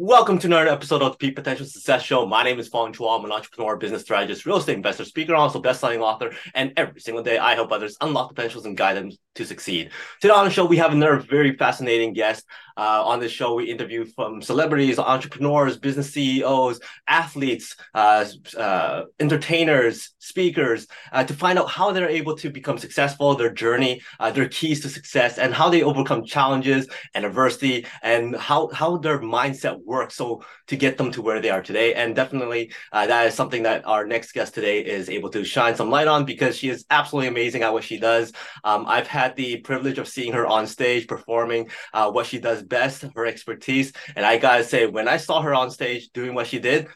Welcome to another episode of the Peak Potential Success Show. My name is Fong Chua. I'm an entrepreneur, business strategist, real estate investor, speaker, also best-selling author. And every single day, I help others unlock potentials and guide them to succeed. Today on the show, we have another very fascinating guest. Uh, on this show, we interview from celebrities, entrepreneurs, business CEOs, athletes, uh, uh, entertainers, speakers, uh, to find out how they're able to become successful, their journey, uh, their keys to success, and how they overcome challenges and adversity, and how how their mindset work so to get them to where they are today. And definitely uh, that is something that our next guest today is able to shine some light on because she is absolutely amazing at what she does. Um, I've had the privilege of seeing her on stage performing uh, what she does best, her expertise. And I gotta say, when I saw her on stage doing what she did,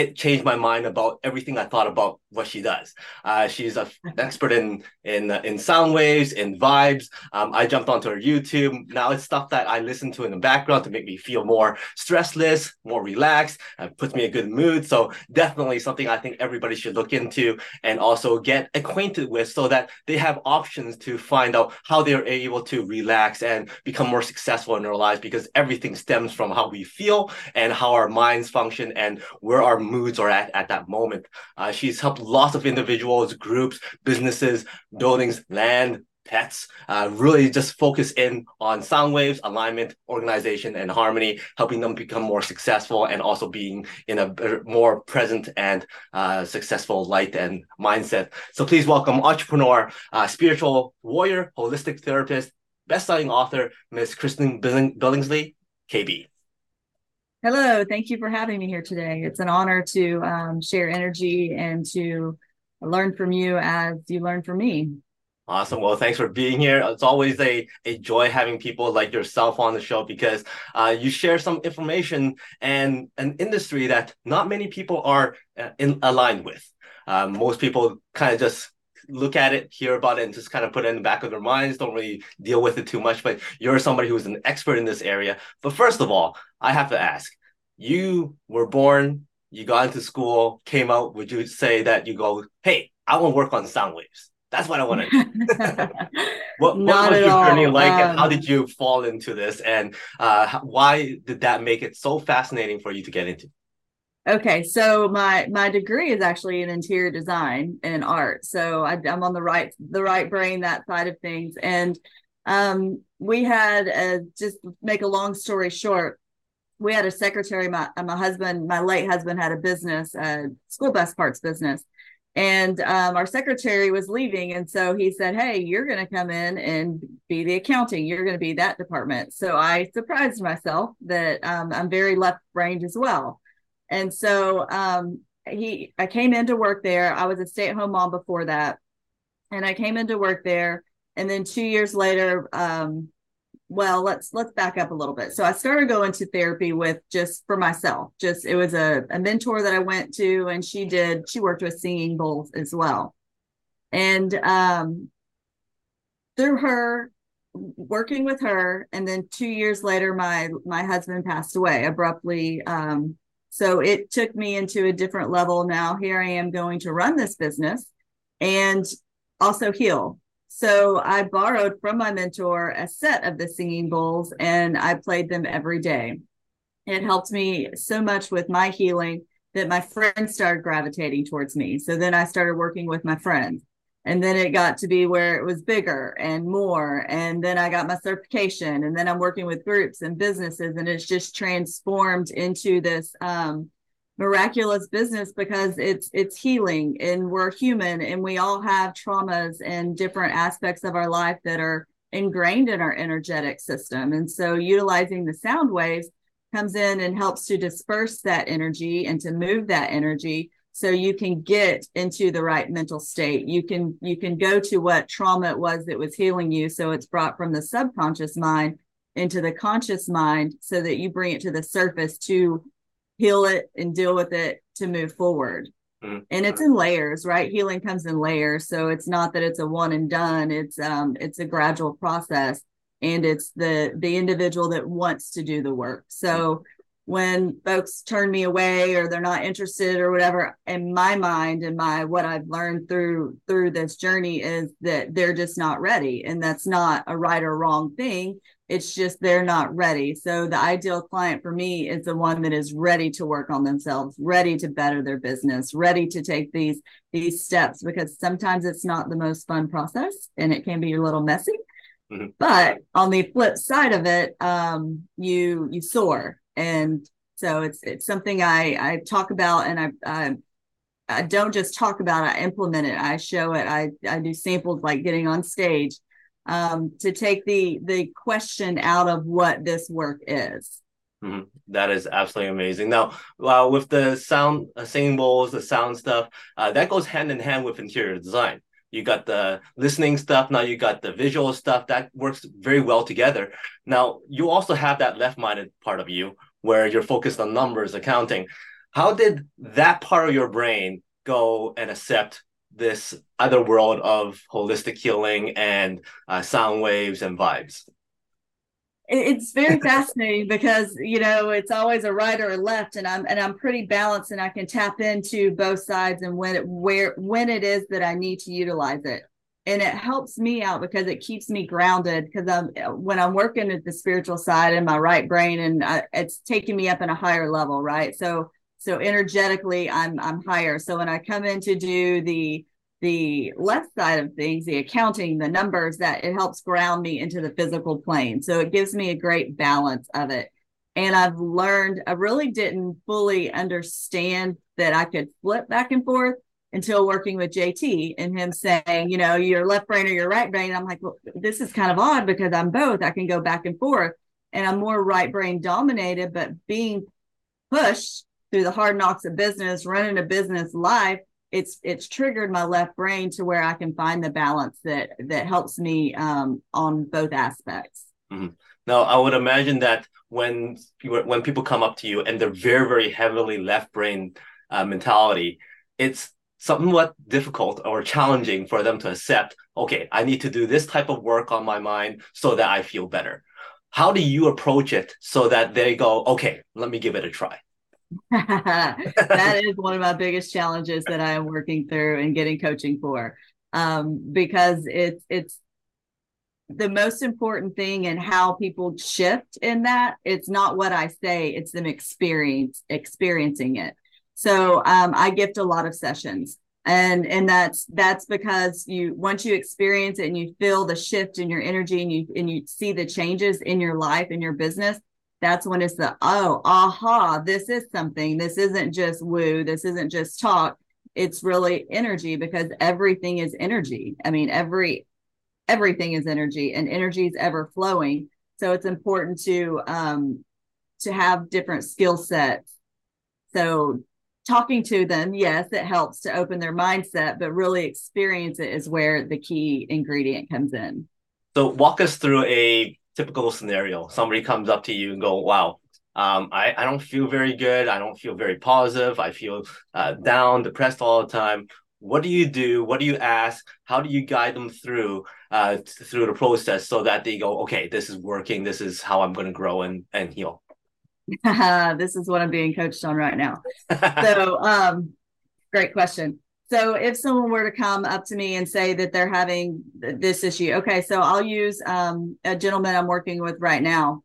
it changed my mind about everything I thought about what she does. Uh, she's an expert in in in sound waves, in vibes. Um, I jumped onto her YouTube. Now it's stuff that I listen to in the background to make me feel more stressless, more relaxed, and puts me in a good mood. So definitely something I think everybody should look into and also get acquainted with, so that they have options to find out how they are able to relax and become more successful in their lives. Because everything stems from how we feel and how our minds function and where our moods are at at that moment. Uh, she's helped lots of individuals, groups, businesses, buildings, land, pets, uh, really just focus in on sound waves, alignment, organization, and harmony, helping them become more successful and also being in a more present and uh, successful light and mindset. So please welcome entrepreneur, uh, spiritual warrior, holistic therapist, best-selling author, Ms. Kristen Billingsley, KB. Hello, thank you for having me here today. It's an honor to um, share energy and to learn from you as you learn from me. Awesome. Well, thanks for being here. It's always a, a joy having people like yourself on the show because uh, you share some information and an industry that not many people are uh, in, aligned with. Um, most people kind of just look at it, hear about it, and just kind of put it in the back of their minds, don't really deal with it too much. But you're somebody who's an expert in this area. But first of all, I have to ask you were born, you got into school, came out, would you say that you go, hey, I want to work on sound waves? That's what I want to do. what, what was your all. journey like, um, and how um, did you fall into this, and uh, why did that make it so fascinating for you to get into? Okay, so my my degree is actually in interior design and art, so I, am on the right the right brain that side of things, and um, we had a, just make a long story short, we had a secretary. My my husband, my late husband, had a business, a school bus parts business, and um, our secretary was leaving, and so he said, "Hey, you're going to come in and be the accounting. You're going to be that department." So I surprised myself that um, I'm very left brained as well, and so um, he I came into work there. I was a stay at home mom before that, and I came into work there, and then two years later. Um, well let's let's back up a little bit. So i started going to therapy with just for myself just it was a, a mentor that i went to and she did she worked with singing bowls as well. And um through her working with her and then two years later my my husband passed away abruptly um so it took me into a different level. Now here i am going to run this business and also heal so I borrowed from my mentor a set of the singing bowls and I played them every day. It helped me so much with my healing that my friends started gravitating towards me. So then I started working with my friends. And then it got to be where it was bigger and more. And then I got my certification. And then I'm working with groups and businesses. And it's just transformed into this um, miraculous business because it's it's healing and we're human and we all have traumas and different aspects of our life that are ingrained in our energetic system. And so utilizing the sound waves comes in and helps to disperse that energy and to move that energy so you can get into the right mental state. You can you can go to what trauma it was that was healing you. So it's brought from the subconscious mind into the conscious mind so that you bring it to the surface to heal it and deal with it to move forward. Mm-hmm. And it's in layers, right? Healing comes in layers. So it's not that it's a one and done. It's um it's a gradual process and it's the the individual that wants to do the work. So when folks turn me away or they're not interested or whatever in my mind and my what i've learned through through this journey is that they're just not ready and that's not a right or wrong thing it's just they're not ready. So the ideal client for me is the one that is ready to work on themselves ready to better their business ready to take these these steps because sometimes it's not the most fun process and it can be a little messy. Mm-hmm. but on the flip side of it um, you you soar. And so it's it's something I I talk about and I I, I don't just talk about it, I implement it. I show it. I I do samples like getting on stage um, to take the the question out of what this work is. Mm-hmm. That is absolutely amazing. Now, uh, with the sound uh, singing bowls, the sound stuff, uh, that goes hand in hand with interior design. You got the listening stuff. Now you got the visual stuff that works very well together. Now you also have that left-minded part of you where you're focused on numbers, accounting. How did that part of your brain go and accept this other world of holistic healing and uh, sound waves and vibes? It's very fascinating because you know it's always a right or a left, and I'm and I'm pretty balanced, and I can tap into both sides and when it where when it is that I need to utilize it and it helps me out because it keeps me grounded because i'm when i'm working at the spiritual side in my right brain and I, it's taking me up in a higher level right so so energetically i'm i'm higher so when i come in to do the the left side of things the accounting the numbers that it helps ground me into the physical plane so it gives me a great balance of it and i've learned i really didn't fully understand that i could flip back and forth until working with JT and him saying, you know, your left brain or your right brain. I'm like, well, this is kind of odd because I'm both. I can go back and forth and I'm more right brain dominated, but being pushed through the hard knocks of business, running a business life, it's it's triggered my left brain to where I can find the balance that that helps me um, on both aspects. Mm-hmm. Now, I would imagine that when when people come up to you and they're very very heavily left brain uh, mentality, it's somewhat difficult or challenging for them to accept okay i need to do this type of work on my mind so that i feel better how do you approach it so that they go okay let me give it a try that is one of my biggest challenges that i am working through and getting coaching for um, because it's it's the most important thing and how people shift in that it's not what i say it's them experience experiencing it so um, I gift a lot of sessions. And and that's that's because you once you experience it and you feel the shift in your energy and you and you see the changes in your life in your business, that's when it's the oh aha this is something. This isn't just woo. This isn't just talk. It's really energy because everything is energy. I mean every everything is energy and energy is ever flowing. So it's important to um to have different skill sets. So talking to them, yes, it helps to open their mindset, but really experience it is where the key ingredient comes in. So walk us through a typical scenario. Somebody comes up to you and go, wow, um, I, I don't feel very good. I don't feel very positive. I feel uh, down, depressed all the time. What do you do? What do you ask? How do you guide them through uh, through the process so that they go, okay, this is working. This is how I'm going to grow and, and heal. this is what I'm being coached on right now. so, um, great question. So, if someone were to come up to me and say that they're having this issue, okay, so I'll use um, a gentleman I'm working with right now,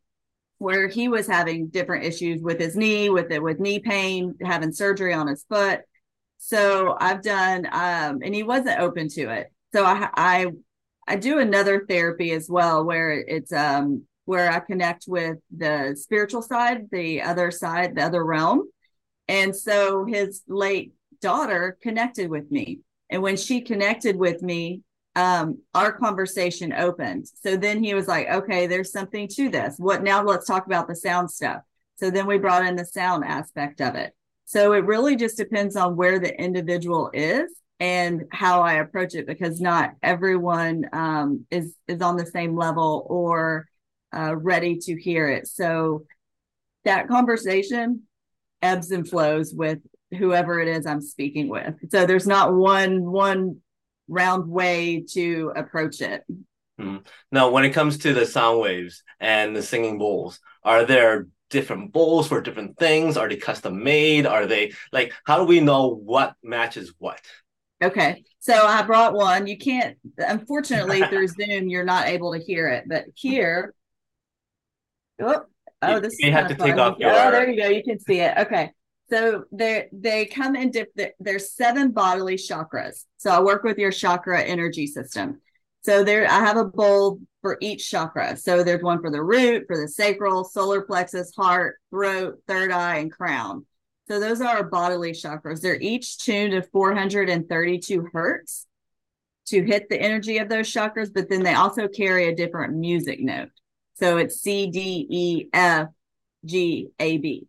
where he was having different issues with his knee, with it, with knee pain, having surgery on his foot. So I've done, um, and he wasn't open to it. So I, I, I do another therapy as well, where it's um, where I connect with the spiritual side, the other side, the other realm. And so his late daughter connected with me. And when she connected with me, um, our conversation opened. So then he was like, okay, there's something to this. What now? Let's talk about the sound stuff. So then we brought in the sound aspect of it. So it really just depends on where the individual is and how I approach it because not everyone um, is is on the same level or uh, ready to hear it. So that conversation ebbs and flows with whoever it is I'm speaking with. So there's not one one round way to approach it. Hmm. Now, when it comes to the sound waves and the singing bowls, are there different bowls for different things? Are they custom made? Are they like how do we know what matches what? Okay. So I brought one. You can't unfortunately through Zoom you're not able to hear it, but here Oh, oh this you is have to fun. take off your Oh, there you go. You can see it. Okay. So they they come in dip there's seven bodily chakras. So I work with your chakra energy system. So there I have a bowl for each chakra. So there's one for the root, for the sacral, solar plexus, heart, throat, third eye, and crown. So those are our bodily chakras. They're each tuned to 432 hertz to hit the energy of those chakras, but then they also carry a different music note. So it's C D E F G A B.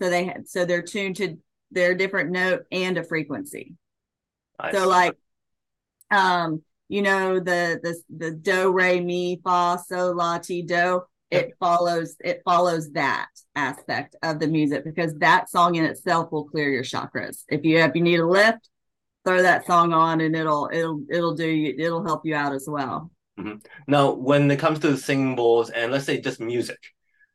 So they have, so they're tuned to their different note and a frequency. Nice. So like um you know the the the do re mi fa so la ti do it follows it follows that aspect of the music because that song in itself will clear your chakras if you if you need a lift throw that song on and it'll it'll it'll do you it'll help you out as well mm-hmm. now when it comes to singing bowls and let's say just music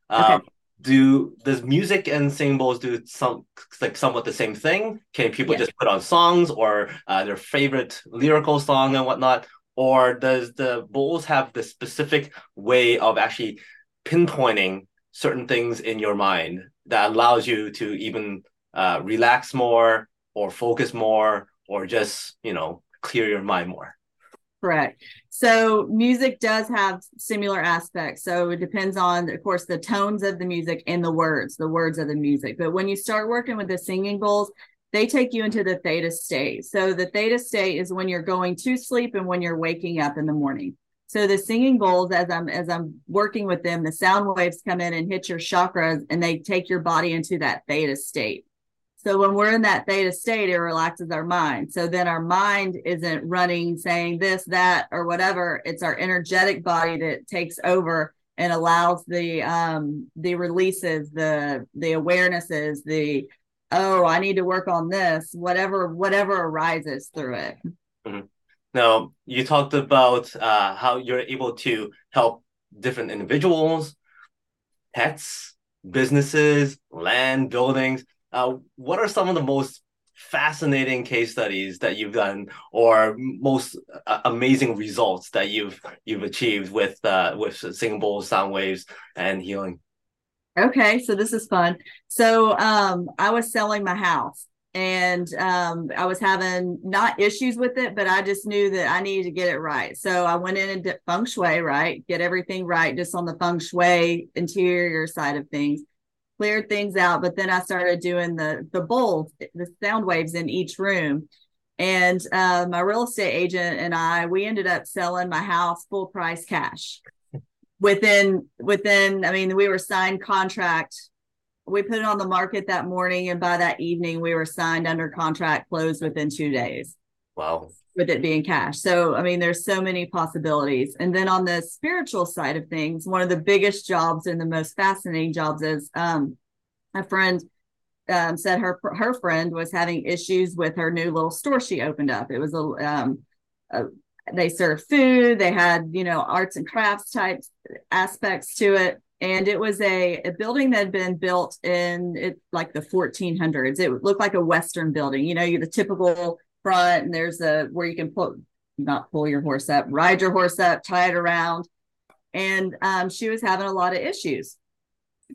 okay. um, do does music and singing bowls do some like somewhat the same thing? Can people just put on songs or uh, their favorite lyrical song and whatnot? Or does the bowls have the specific way of actually pinpointing certain things in your mind that allows you to even uh, relax more or focus more or just you know clear your mind more? Correct. So music does have similar aspects. So it depends on, of course, the tones of the music and the words, the words of the music. But when you start working with the singing bowls, they take you into the theta state. So the theta state is when you're going to sleep and when you're waking up in the morning. So the singing bowls, as I'm as I'm working with them, the sound waves come in and hit your chakras and they take your body into that theta state. So when we're in that theta state, it relaxes our mind. So then our mind isn't running, saying this, that, or whatever. It's our energetic body that takes over and allows the um the releases, the the awarenesses, the oh, I need to work on this, whatever, whatever arises through it. Mm-hmm. Now you talked about uh, how you're able to help different individuals, pets, businesses, land, buildings uh, what are some of the most fascinating case studies that you've done, or most uh, amazing results that you've you've achieved with uh, with singing bowls, sound waves, and healing? Okay, so this is fun. So um, I was selling my house and um, I was having not issues with it, but I just knew that I needed to get it right. So I went in and did feng shui, right? Get everything right just on the feng shui interior side of things cleared things out. But then I started doing the the bowls, the sound waves in each room. And uh, my real estate agent and I, we ended up selling my house full price cash. Within within, I mean, we were signed contract. We put it on the market that morning, and by that evening, we were signed under contract, closed within two days. Wow with it being cash. So, I mean, there's so many possibilities. And then on the spiritual side of things, one of the biggest jobs and the most fascinating jobs is um, a friend um, said her her friend was having issues with her new little store she opened up. It was a, um, a they served food, they had you know arts and crafts type aspects to it, and it was a, a building that had been built in it like the 1400s. It looked like a Western building, you know, you're the typical front and there's a where you can pull not pull your horse up ride your horse up tie it around. And um, she was having a lot of issues.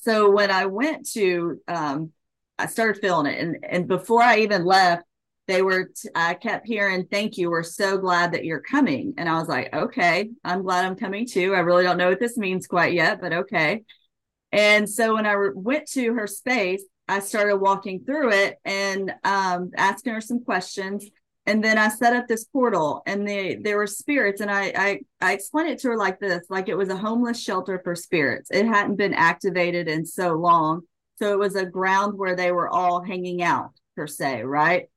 So when i went to um, i started feeling it. And and before i even left they were t- i kept hearing thank you. We're so glad that you're coming. And i was like okay i'm glad i'm coming too. I really don't know what this means quite yet but okay. And so when i re- went to her space I started walking through it and um, asking her some questions. And then I set up this portal, and they, there were spirits. And I, I I explained it to her like this, like it was a homeless shelter for spirits. It hadn't been activated in so long, so it was a ground where they were all hanging out per se, right?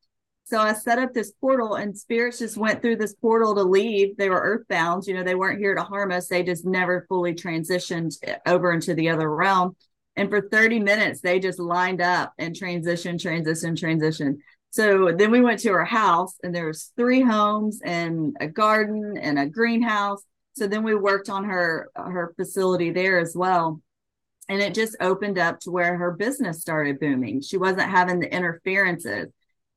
So I set up this portal, and spirits just went through this portal to leave. They were earthbound, you know, they weren't here to harm us. They just never fully transitioned over into the other realm. And for 30 minutes, they just lined up and transition, transition, transition. So then we went to her house and there was three homes and a garden and a greenhouse. So then we worked on her her facility there as well. and it just opened up to where her business started booming. She wasn't having the interferences.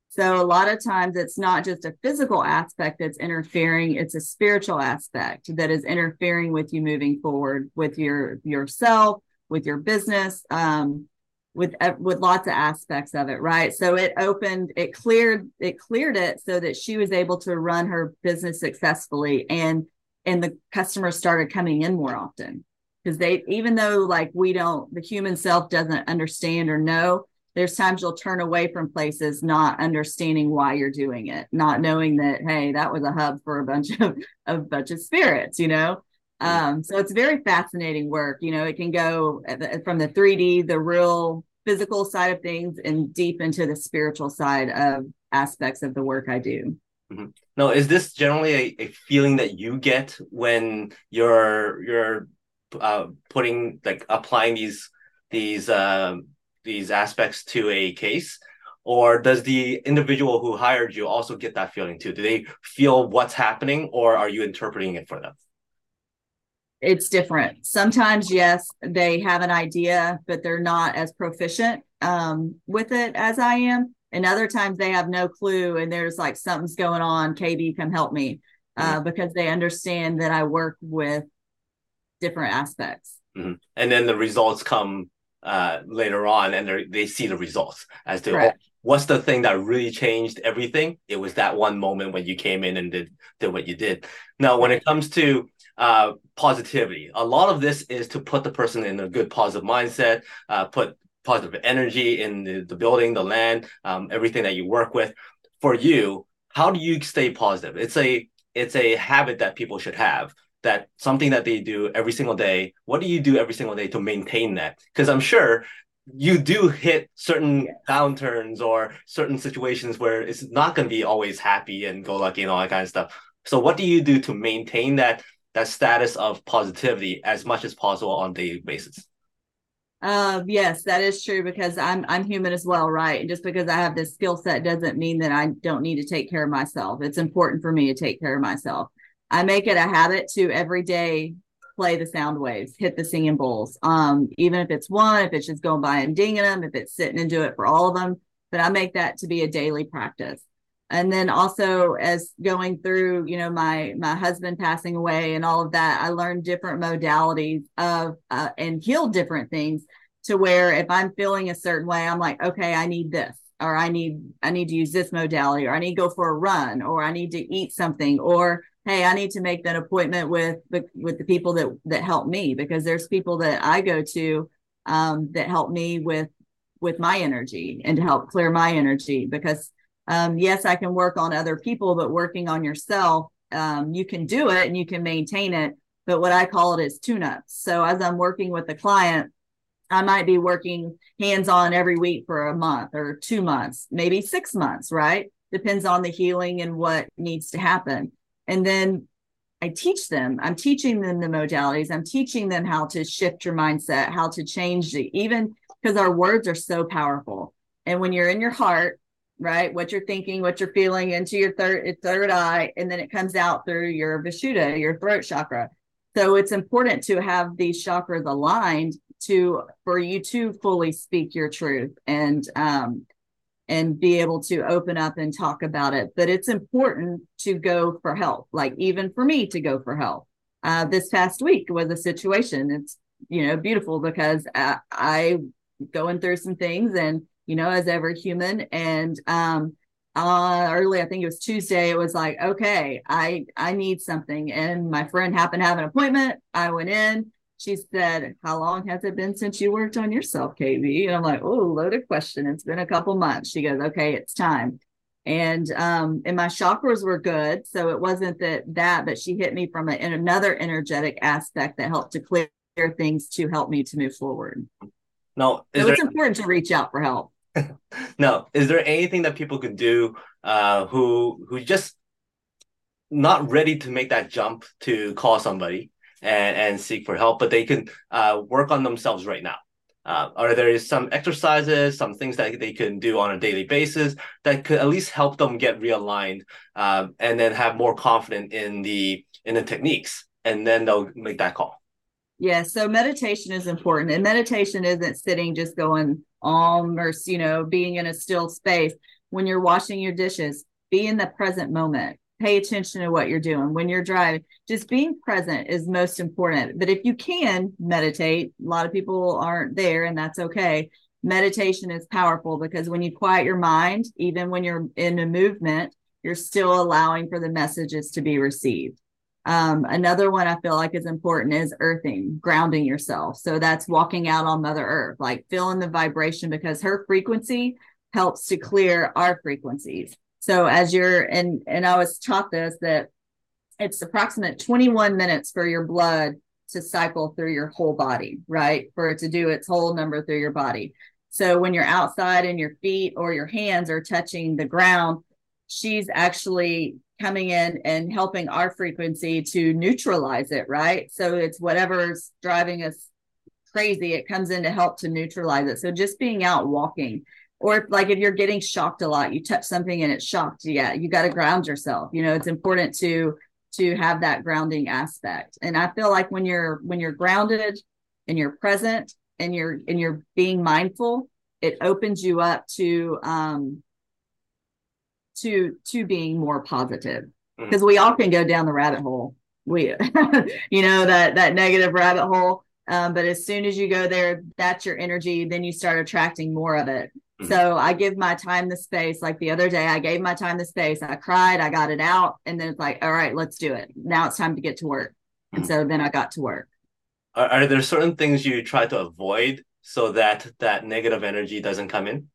So a lot of times it's not just a physical aspect that's interfering, it's a spiritual aspect that is interfering with you moving forward with your yourself, with your business, um, with uh, with lots of aspects of it, right? So it opened, it cleared, it cleared it so that she was able to run her business successfully and and the customers started coming in more often because they even though like we don't the human self doesn't understand or know there's times you'll turn away from places not understanding why you're doing it not knowing that hey that was a hub for a bunch of a bunch of spirits you know um, so it's very fascinating work you know it can go from the 3d the real physical side of things and deep into the spiritual side of aspects of the work i do. Mm-hmm. no is this generally a, a feeling that you get when you're you're uh, putting like applying these these um, these aspects to a case? Or does the individual who hired you also get that feeling too? Do they feel what's happening or are you interpreting it for them it's different sometimes yes they have an idea but they're not as proficient um, with it as i am and other times they have no clue and there's like something's going on kb come help me uh, mm-hmm. because they understand that i work with different aspects. Mm-hmm. And then the results come uh, later on, and they see the results as to oh, what's the thing that really changed everything. It was that one moment when you came in and did did what you did. Now, when it comes to uh, positivity, a lot of this is to put the person in a good positive mindset, uh, put positive energy in the, the building, the land, um, everything that you work with. For you, how do you stay positive? It's a it's a habit that people should have that something that they do every single day. What do you do every single day to maintain that? Because i'm sure you do hit certain downturns or certain situations where it's not going to be always happy and go lucky and all that kind of stuff. So what do you do to maintain that that status of positivity as much as possible on a daily basis uh, yes, that is true because I'm I'm human as well, right? And just because I have this skill set doesn't mean that I don't need to take care of myself. It's important for me to take care of myself. I make it a habit to every day play the sound waves, hit the singing bowls. Um, even if it's one, if it's just going by and dinging them, if it's sitting and do it for all of them, but I make that to be a daily practice. And then also as going through, you know, my my husband passing away and all of that, I learned different modalities of uh, and healed different things to where if I'm feeling a certain way, I'm like, okay, I need this or I need I need to use this modality or I need to go for a run or I need to eat something or hey i need to make that appointment with the with the people that that help me because there's people that i go to um, that help me with with my energy and to help clear my energy because um, yes i can work on other people but working on yourself um, you can do it and you can maintain it but what i call it is tune ups so as i'm working with a client i might be working hands on every week for a month or two months maybe six months right depends on the healing and what needs to happen and then I teach them. I'm teaching them the modalities. I'm teaching them how to shift your mindset, how to change it, even because our words are so powerful. And when you're in your heart, right, what you're thinking, what you're feeling into your third third eye, and then it comes out through your vishuddha, your throat chakra. So it's important to have these chakras aligned to for you to fully speak your truth and um, and be able to open up and talk about it. But it's important to go for help, like even for me to go for help. Uh, this past week was a situation. It's, you know, beautiful because I, I going through some things and, you know, as every human and, um, uh early i think it was tuesday it was like okay i i need something and my friend happened to have an appointment i went in she said, How long has it been since you worked on yourself, KB? And I'm like, Oh, loaded question. It's been a couple months. She goes, Okay, it's time. And um, and my chakras were good. So it wasn't that that, but she hit me from a, in another energetic aspect that helped to clear things to help me to move forward. No, so there... it's important to reach out for help. No, is there anything that people could do uh, who who just not ready to make that jump to call somebody and, and seek for help, but they can uh, work on themselves right now. Uh, are there some exercises, some things that they can do on a daily basis that could at least help them get realigned um, and then have more confidence in the in the techniques, and then they'll make that call. Yeah, so meditation is important, and meditation isn't sitting just going om or you know being in a still space. When you're washing your dishes, be in the present moment. Pay attention to what you're doing when you're driving. Just being present is most important. But if you can meditate, a lot of people aren't there, and that's okay. Meditation is powerful because when you quiet your mind, even when you're in a movement, you're still allowing for the messages to be received. Um, another one I feel like is important is earthing, grounding yourself. So that's walking out on Mother Earth, like feeling the vibration because her frequency helps to clear our frequencies. So as you're and and I was taught this that it's approximate 21 minutes for your blood to cycle through your whole body, right? For it to do its whole number through your body. So when you're outside and your feet or your hands are touching the ground, she's actually coming in and helping our frequency to neutralize it, right? So it's whatever's driving us crazy, it comes in to help to neutralize it. So just being out walking, or if, like if you're getting shocked a lot, you touch something and it's shocked, yeah, you got to ground yourself. You know, it's important to to have that grounding aspect. And I feel like when you're when you're grounded and you're present and you're and you're being mindful, it opens you up to um to to being more positive. Because mm-hmm. we all can go down the rabbit hole. We you know that that negative rabbit hole. Um, but as soon as you go there that's your energy. Then you start attracting more of it. Mm-hmm. so i give my time the space. Like the other day i gave my time the space. I cried. I got it out. And then it's like all right let's do it. Now it's time to get to work. Mm-hmm. and so then i got to work. Are, are there certain things you try to avoid so that that negative energy doesn't come in?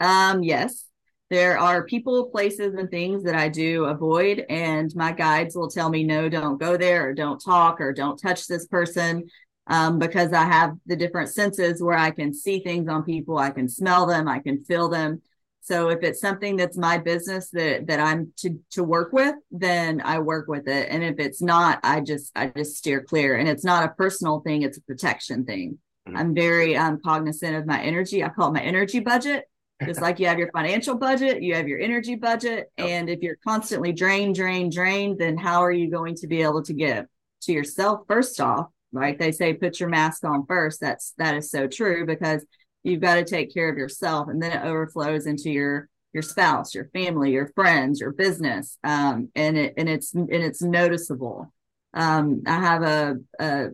Um yes there are people, places, and things that I do avoid, and my guides will tell me, no, don't go there, or don't talk, or don't touch this person. Um, because I have the different senses where I can see things on people, I can smell them, I can feel them. So if it's something that's my business that that I'm to to work with, then I work with it. And if it's not, I just I just steer clear. And it's not a personal thing; it's a protection thing. Mm-hmm. I'm very um, cognizant of my energy. I call it my energy budget just like you have your financial budget, you have your energy budget. Yep. And if you're constantly drained, drained, drained, then how are you going to be able to give to yourself first off? Right. They say put your mask on first. That's that is so true because you've got to take care of yourself and then it overflows into your your spouse, your family, your friends, your business. Um, and it and it's and it's noticeable. Um, I have a, a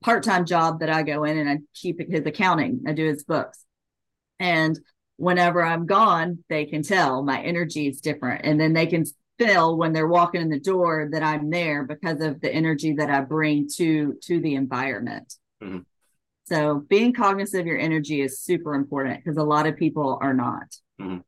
part-time job that I go in and I keep his accounting. I do his books. And whenever I'm gone, they can tell my energy is different. And then they can feel when they're walking in the door that I'm there because of the energy that I bring to to the environment. Mm-hmm. So being cognizant of your energy is super important because a lot of people are not. Mm-hmm.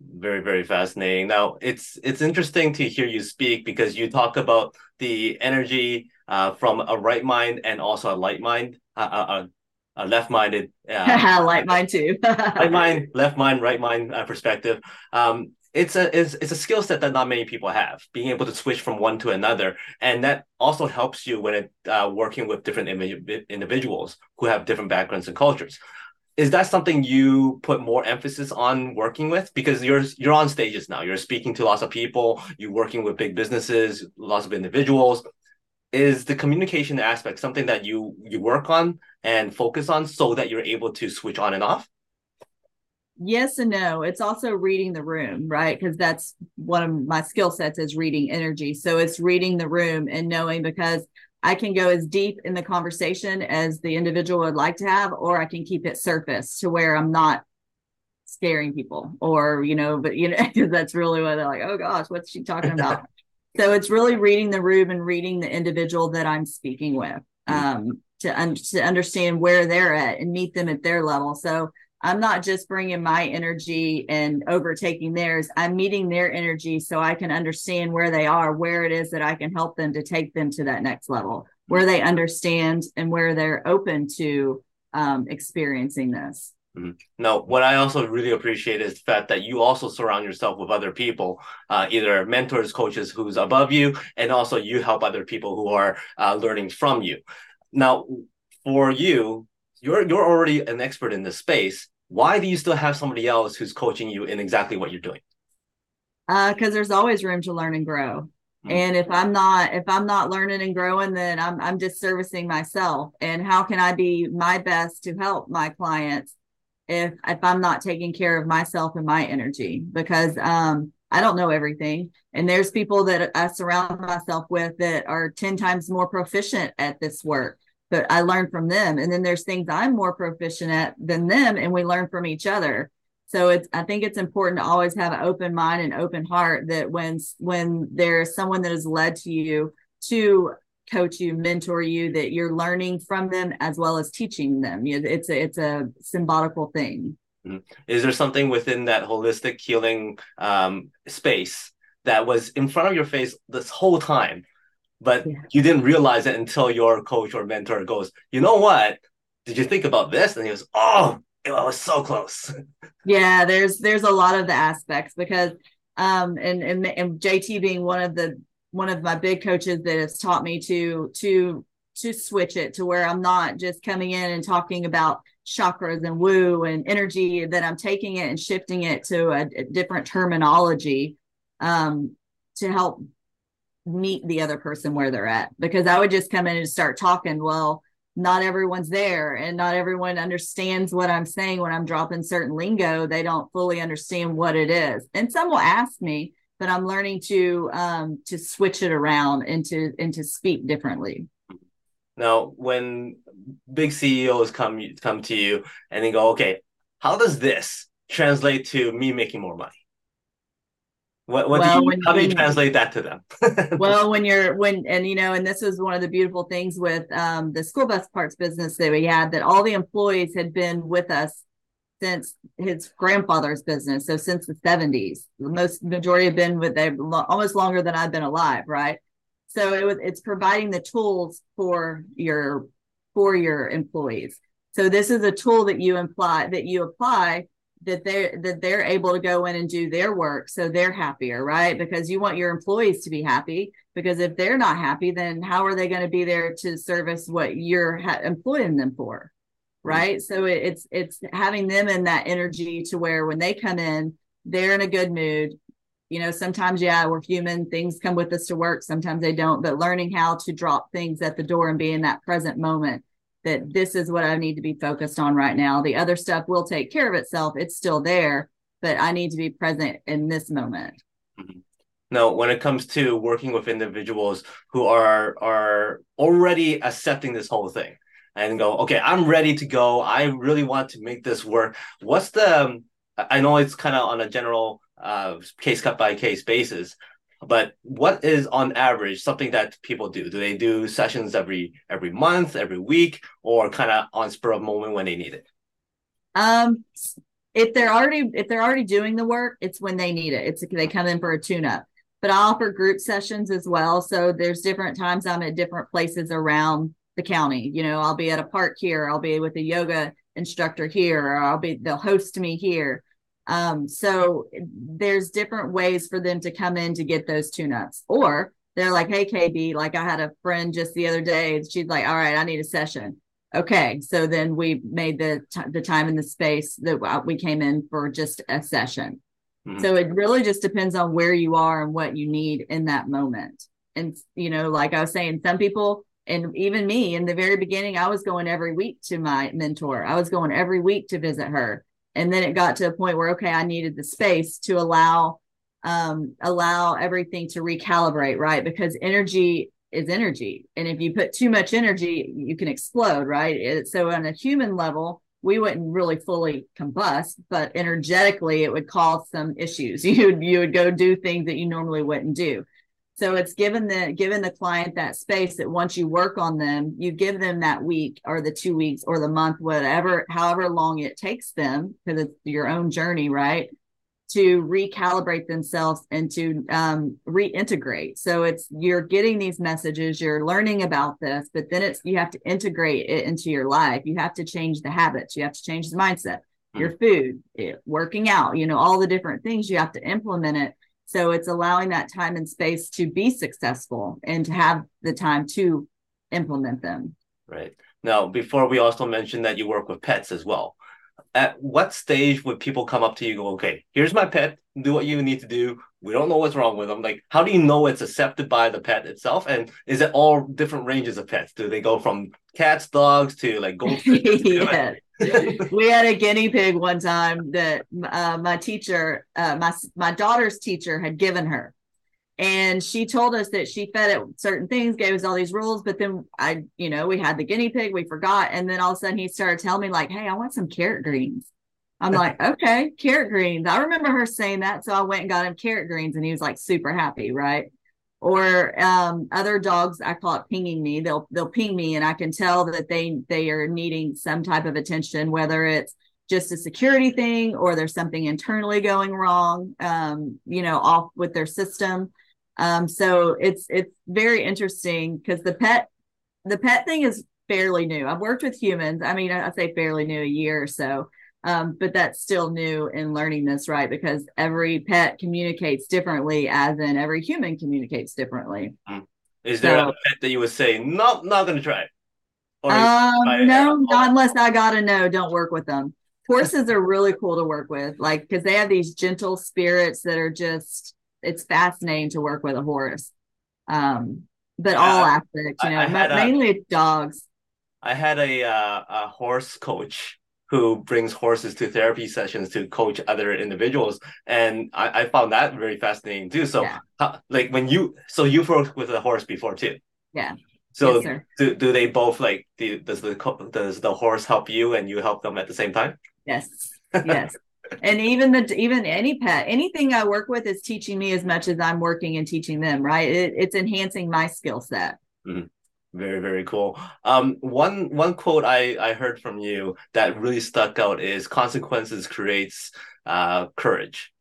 Very, very fascinating. Now it's it's interesting to hear you speak because you talk about the energy uh, from a right mind and also a light mind, uh, uh, a left-minded uh, like mine too. Right mind left mind right mind uh, perspective. Um, it's a it's, it's a skill set that not many people have being able to switch from one to another. And that also helps you when it uh, working with different Im- individuals who have different backgrounds and cultures. Is that something you put more emphasis on working with? Because you're you're on stages now. You're speaking to lots of people. You're working with big businesses lots of individuals is the communication aspect something that you you work on and focus on so that you're able to switch on and off? Yes and no. It's also reading the room right? Because that's one of my skill sets is reading energy. So it's reading the room and knowing because i can go as deep in the conversation as the individual would like to have or i can keep it surface to where i'm not scaring people or you know but you know that's really what they're like oh gosh what's she talking about so it's really reading the room and reading the individual that I'm speaking with mm-hmm. um, to, un- to understand where they're at and meet them at their level. So I'm not just bringing my energy and overtaking theirs. I'm meeting their energy so I can understand where they are, where it is that I can help them to take them to that next level, where they understand and where they're open to um, experiencing this. Mm-hmm. Now, what I also really appreciate is the fact that you also surround yourself with other people, uh, either mentors, coaches who's above you, and also you help other people who are uh, learning from you. Now, for you, you're you're already an expert in this space. Why do you still have somebody else who's coaching you in exactly what you're doing? Because uh, there's always room to learn and grow. Mm-hmm. And if I'm not if I'm not learning and growing, then I'm I'm just servicing myself. And how can I be my best to help my clients if if I'm not taking care of myself and my energy? Because um I don't know everything. And there's people that I surround myself with that are 10 times more proficient at this work, but I learn from them. And then there's things I'm more proficient at than them, and we learn from each other. So it's I think it's important to always have an open mind and open heart that when when there's someone that is led to you to coach you, mentor you, that you're learning from them as well as teaching them. It's a it's a symbolical thing. Mm-hmm. Is there something within that holistic healing um, space that was in front of your face this whole time, but yeah. you didn't realize it until your coach or mentor goes, you know what? Did you think about this? And he goes, oh, it was so close. yeah, there's there's a lot of the aspects because um and, and and JT being one of the one of my big coaches that has taught me to to to switch it to where I'm not just coming in and talking about chakras and woo and energy that I'm taking it and shifting it to a, a different terminology um to help meet the other person where they're at because I would just come in and start talking well not everyone's there and not everyone understands what I'm saying when I'm dropping certain lingo. They don't fully understand what it is. And some will ask me, but I'm learning to um to switch it around and to and to speak differently. Now, when big CEOs come come to you and they go, okay, how does this translate to me making more money? What, what well, do you, how do you translate that to them? well, when you're when and you know, and this was one of the beautiful things with um, the school bus parts business that we had that all the employees had been with us since his grandfather's business, so since the 70s. The most majority have been with them almost longer than I've been alive, right? So it was it's providing the tools for your for your employees. So this is a tool that you imply that you apply that they're that they're able to go in and do their work so they're happier right because you want your employees to be happy because if they're not happy then how are they going to be there to service what you're ha- employing them for right so it, it's it's having them in that energy to where when they come in they're in a good mood you know sometimes yeah we're human things come with us to work sometimes they don't but learning how to drop things at the door and be in that present moment that this is what I need to be focused on right now. The other stuff will take care of itself. It's still there, but I need to be present in this moment. Mm-hmm. Now, when it comes to working with individuals who are are already accepting this whole thing and go, okay, I'm ready to go. I really want to make this work. What's the? I know it's kind of on a general uh, case cut by case basis, but what is on average something that people do? Do they do sessions every every month, every week, or kind of on spur of moment when they need it? Um, if they're already if they're already doing the work, it's when they need it. It's they come in for a tune up. But I offer group sessions as well. So there's different times I'm at different places around the county. You know, I'll be at a park here, I'll be with a yoga instructor here, or I'll be they'll host me here. Um, so there's different ways for them to come in to get those tune ups. Or they're like, hey, KB, like I had a friend just the other day, she's like, all right, I need a session. Okay. So then we made the, t- the time and the space that we came in for just a session. Mm-hmm. So it really just depends on where you are and what you need in that moment. And, you know, like I was saying, some people, and even me in the very beginning, I was going every week to my mentor. I was going every week to visit her. And then it got to a point where okay i needed the space to allow um allow everything to recalibrate right? Because energy is energy. And if you put too much energy you can explode right? So on a human level we wouldn't really fully combust but energetically it would cause some issues. You would you would go do things that you normally wouldn't do so it's given the given the client that space that once you work on them, you give them that week or the two weeks or the month, whatever, however long it takes them, because it's your own journey, right? To recalibrate themselves and to um, reintegrate. So it's you're getting these messages, you're learning about this, but then it's you have to integrate it into your life. You have to change the habits, you have to change the mindset, mm-hmm. your food, it, working out, you know, all the different things you have to implement it so it's allowing that time and space to be successful and to have the time to implement them. Right. Now, before we also mentioned that you work with pets as well. At what stage would people come up to you go, okay, here's my pet, do what you need to do, we don't know what's wrong with them. Like, how do you know it's accepted by the pet itself? And is it all different ranges of pets? Do they go from cats, dogs to like goldfish? yeah. we had a guinea pig one time that uh, my teacher, uh, my my daughter's teacher, had given her, and she told us that she fed it certain things, gave us all these rules. But then I, you know, we had the guinea pig, we forgot, and then all of a sudden he started telling me like, "Hey, I want some carrot greens." I'm like, okay, carrot greens. I remember her saying that. So I went and got him carrot greens and he was like super happy, right? Or um, other dogs, I call it pinging me. They'll they'll ping me and I can tell that they they are needing some type of attention, whether it's just a security thing or there's something internally going wrong, um, you know, off with their system. Um, so it's it's very interesting because the pet the pet thing is fairly new. I've worked with humans. I mean, I, say fairly new, a year or so um, but that's still new in learning this, right? Because every pet communicates differently, as in every human communicates differently. Mm. Is there so, a pet that you would say, no, not going to try um, no, not unless I got to know, don't work with them. Horses are really cool to work with, like, because they have these gentle spirits that are just, it's fascinating to work with a horse. Um, but all aspects, you know, mainly a, dogs. I had a, uh, a horse coach who brings horses to therapy sessions to coach other individuals. And i, I found that very fascinating too. So yeah. how, like when you so you've worked with a horse before too? Yeah. So yes, do, do they both like do, does the does the horse help you and you help them at the same time? Yes. Yes. And even the even any pet anything i work with is teaching me as much as i'm working and teaching them right? It, it's enhancing my skill set. Mm-hmm. Very, very cool. Um, one one quote I I heard from you that really stuck out is consequences creates uh courage.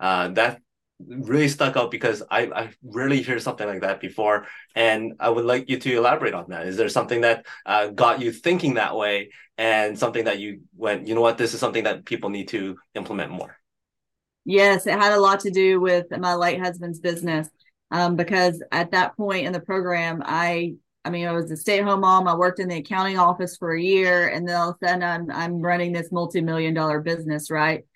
Uh, that really stuck out because I I rarely hear something like that before, and I would like you to elaborate on that. Is there something that uh, got you thinking that way, and something that you went, you know what, this is something that people need to implement more? Yes, it had a lot to do with my late husband's business. Um, because at that point in the program, I I mean, I was a stay-at-home mom. I worked in the accounting office for a year, and then all of a sudden, I'm I'm running this multi-million dollar business, right?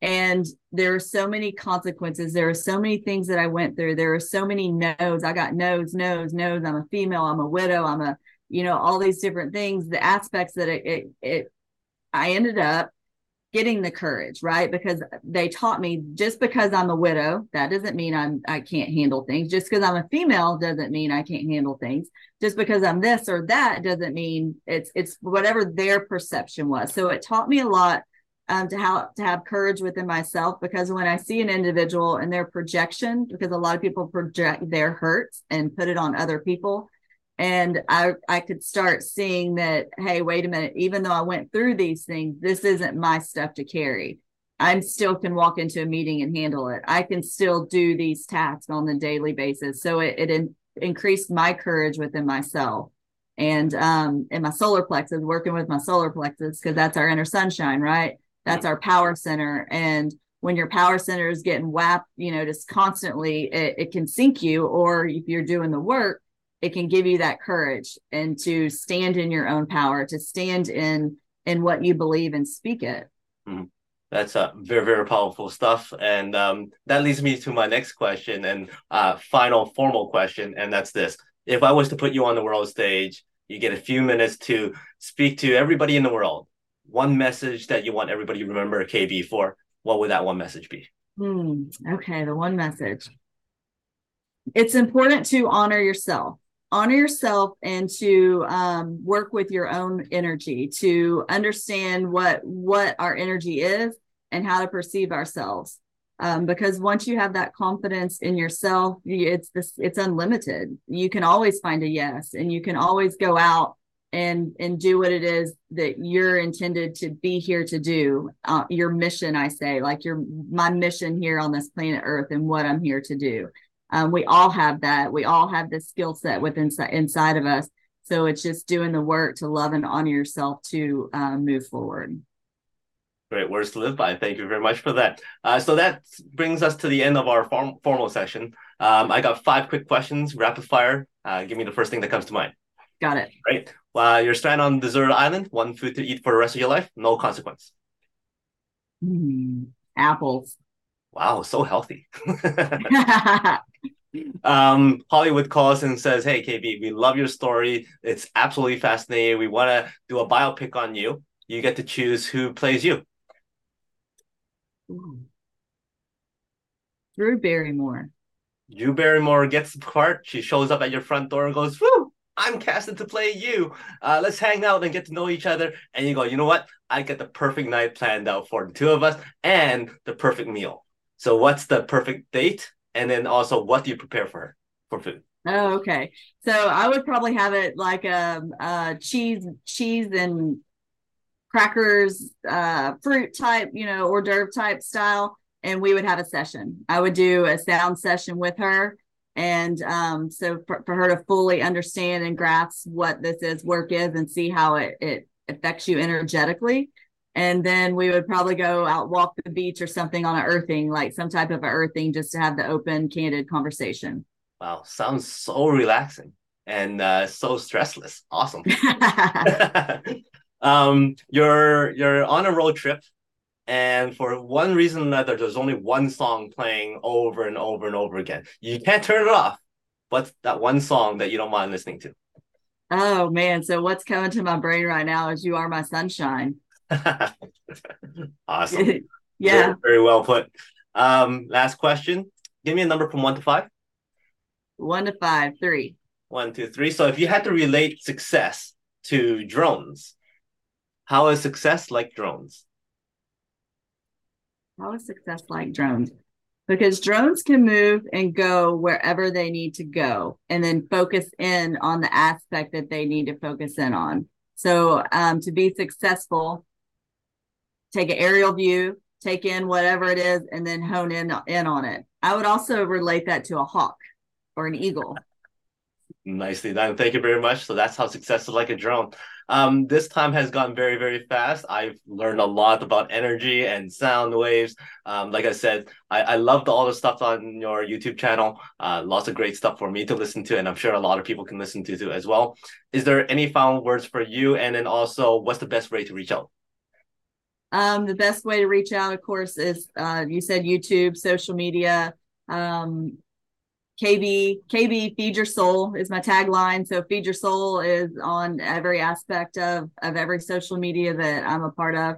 And there are so many consequences. There are so many things that I went through. There are so many no's. I got no's, no's, no's. I'm a female. I'm a widow. I'm a, you know, all these different things. The aspects that it, it, it I ended up getting the courage, right? Because they taught me just because I'm a widow, that doesn't mean I'm I can't handle things. Just because I'm a female doesn't mean I can't handle things. Just because I'm this or that doesn't mean it's it's whatever their perception was. So it taught me a lot um, to how to have courage within myself because when I see an individual and their projection, because a lot of people project their hurts and put it on other people, and I I could start seeing that hey wait a minute even though I went through these things this isn't my stuff to carry. I'm still can walk into a meeting and handle it. I can still do these tasks on the daily basis. So it, it in, increased my courage within myself and um in my solar plexus working with my solar plexus because that's our inner sunshine right? That's our power center. And when your power center is getting whapped you know just constantly it, it can sink you or if you're doing the work it can give you that courage and to stand in your own power to stand in in what you believe and speak it. Mm-hmm. that's uh, very very powerful stuff. And um, that leads me to my next question and uh, final formal question and that's this. If i was to put you on the world stage you get a few minutes to speak to everybody in the world. One message that you want everybody to remember kb for what would that one message be? Hmm. okay the one message. It's important to honor yourself honor yourself and to um, work with your own energy to understand what what our energy is and how to perceive ourselves. Um, because once you have that confidence in yourself it's this it's unlimited. You can always find a yes and you can always go out and and do what it is that you're intended to be here to do. Uh, your mission i say like your my mission here on this planet earth and what i'm here to do um, we all have that. We all have this skill set within inside of us. So it's just doing the work to love and honor yourself to um, move forward. Great words to live by. Thank you very much for that. Uh, so that brings us to the end of our form- formal session. Um, I got five quick questions, rapid fire. Uh, give me the first thing that comes to mind. Got it. Right. Well, you're stranded on a deserted island, one food to eat for the rest of your life, no consequence. Mm, apples. Wow, so healthy. um, Hollywood calls and says, Hey, KB, we love your story. It's absolutely fascinating. We want to do a biopic on you. You get to choose who plays you. Drew Barrymore. Drew Barrymore gets the part. She shows up at your front door and goes, Woo, I'm casted to play you. Uh, let's hang out and get to know each other. And you go, you know what? I get the perfect night planned out for the two of us and the perfect meal. So, what's the perfect date? And then also, what do you prepare for for food? Oh, okay. So I would probably have it like a, um, a cheese, cheese and crackers, uh, fruit type, you know, hors d'oeuvre type style, and we would have a session. I would do a sound session with her, and um, so for, for her to fully understand and grasp what this is work is and see how it it affects you energetically. And then we would probably go out walk the beach or something on an earthing, like some type of a earthing, just to have the open, candid conversation. Wow, sounds so relaxing and uh, so stressless. Awesome. um, you're you're on a road trip, and for one reason or another, there's only one song playing over and over and over again. You can't turn it off. What's that one song that you don't mind listening to? Oh man, so what's coming to my brain right now is "You Are My Sunshine." awesome. yeah. Very, very, well put. Um, last question. Give me a number from one to five. One to five, three. One, two, three. So if you had to relate success to drones, how is success like drones? How is success like drones? Because drones can move and go wherever they need to go and then focus in on the aspect that they need to focus in on. So um, to be successful, take an aerial view, take in whatever it is, and then hone in, in on it. I would also relate that to a hawk or an eagle. Nicely done. Thank you very much. So that's how success is like a drone. Um, this time has gone very, very fast. I've learned a lot about energy and sound waves. Um, like I said, I, I loved all the stuff on your YouTube channel. Uh, lots of great stuff for me to listen to, and I'm sure a lot of people can listen to too as well. Is there any final words for you? And then also, what's the best way to reach out? Um, the best way to reach out, of course, is uh, you said YouTube, social media. Um, KB, KB, feed your soul is my tagline. So feed your soul is on every aspect of, of every social media that I'm a part of.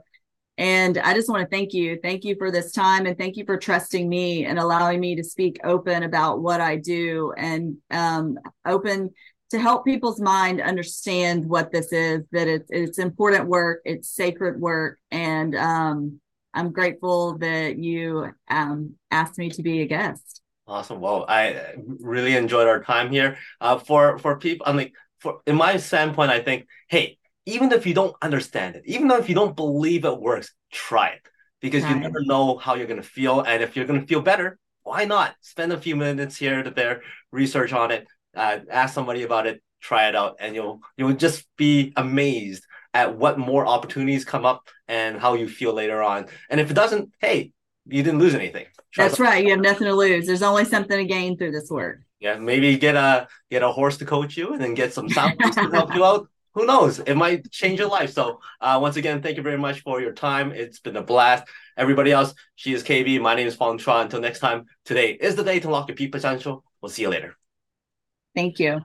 And I just want to thank you. Thank you for this time and thank you for trusting me and allowing me to speak open about what I do and um, open to help people's mind understand what this is, that it's, it's important work, it's sacred work. And um, I'm grateful that you um, asked me to be a guest. Awesome. Well, I really enjoyed our time here. Uh, for for people, I'm like, for in my standpoint, I think, hey, even if you don't understand it, even though if you don't believe it works, try it because you never know how you're gonna feel, and if you're gonna feel better, why not spend a few minutes here to there, research on it, uh, ask somebody about it, try it out, and you'll you'll just be amazed at what more opportunities come up and how you feel later on. And if it doesn't, hey, you didn't lose anything. Try That's right. You have nothing to lose. There's only something to gain through this work. Yeah, maybe get a get a horse to coach you, and then get some sound to help you out. Who knows? It might change your life. So, uh, once again, thank you very much for your time. It's been a blast. Everybody else, she is KB. My name is Fong Chua. Until next time, today is the day to unlock your peak potential. We'll see you later. Thank you.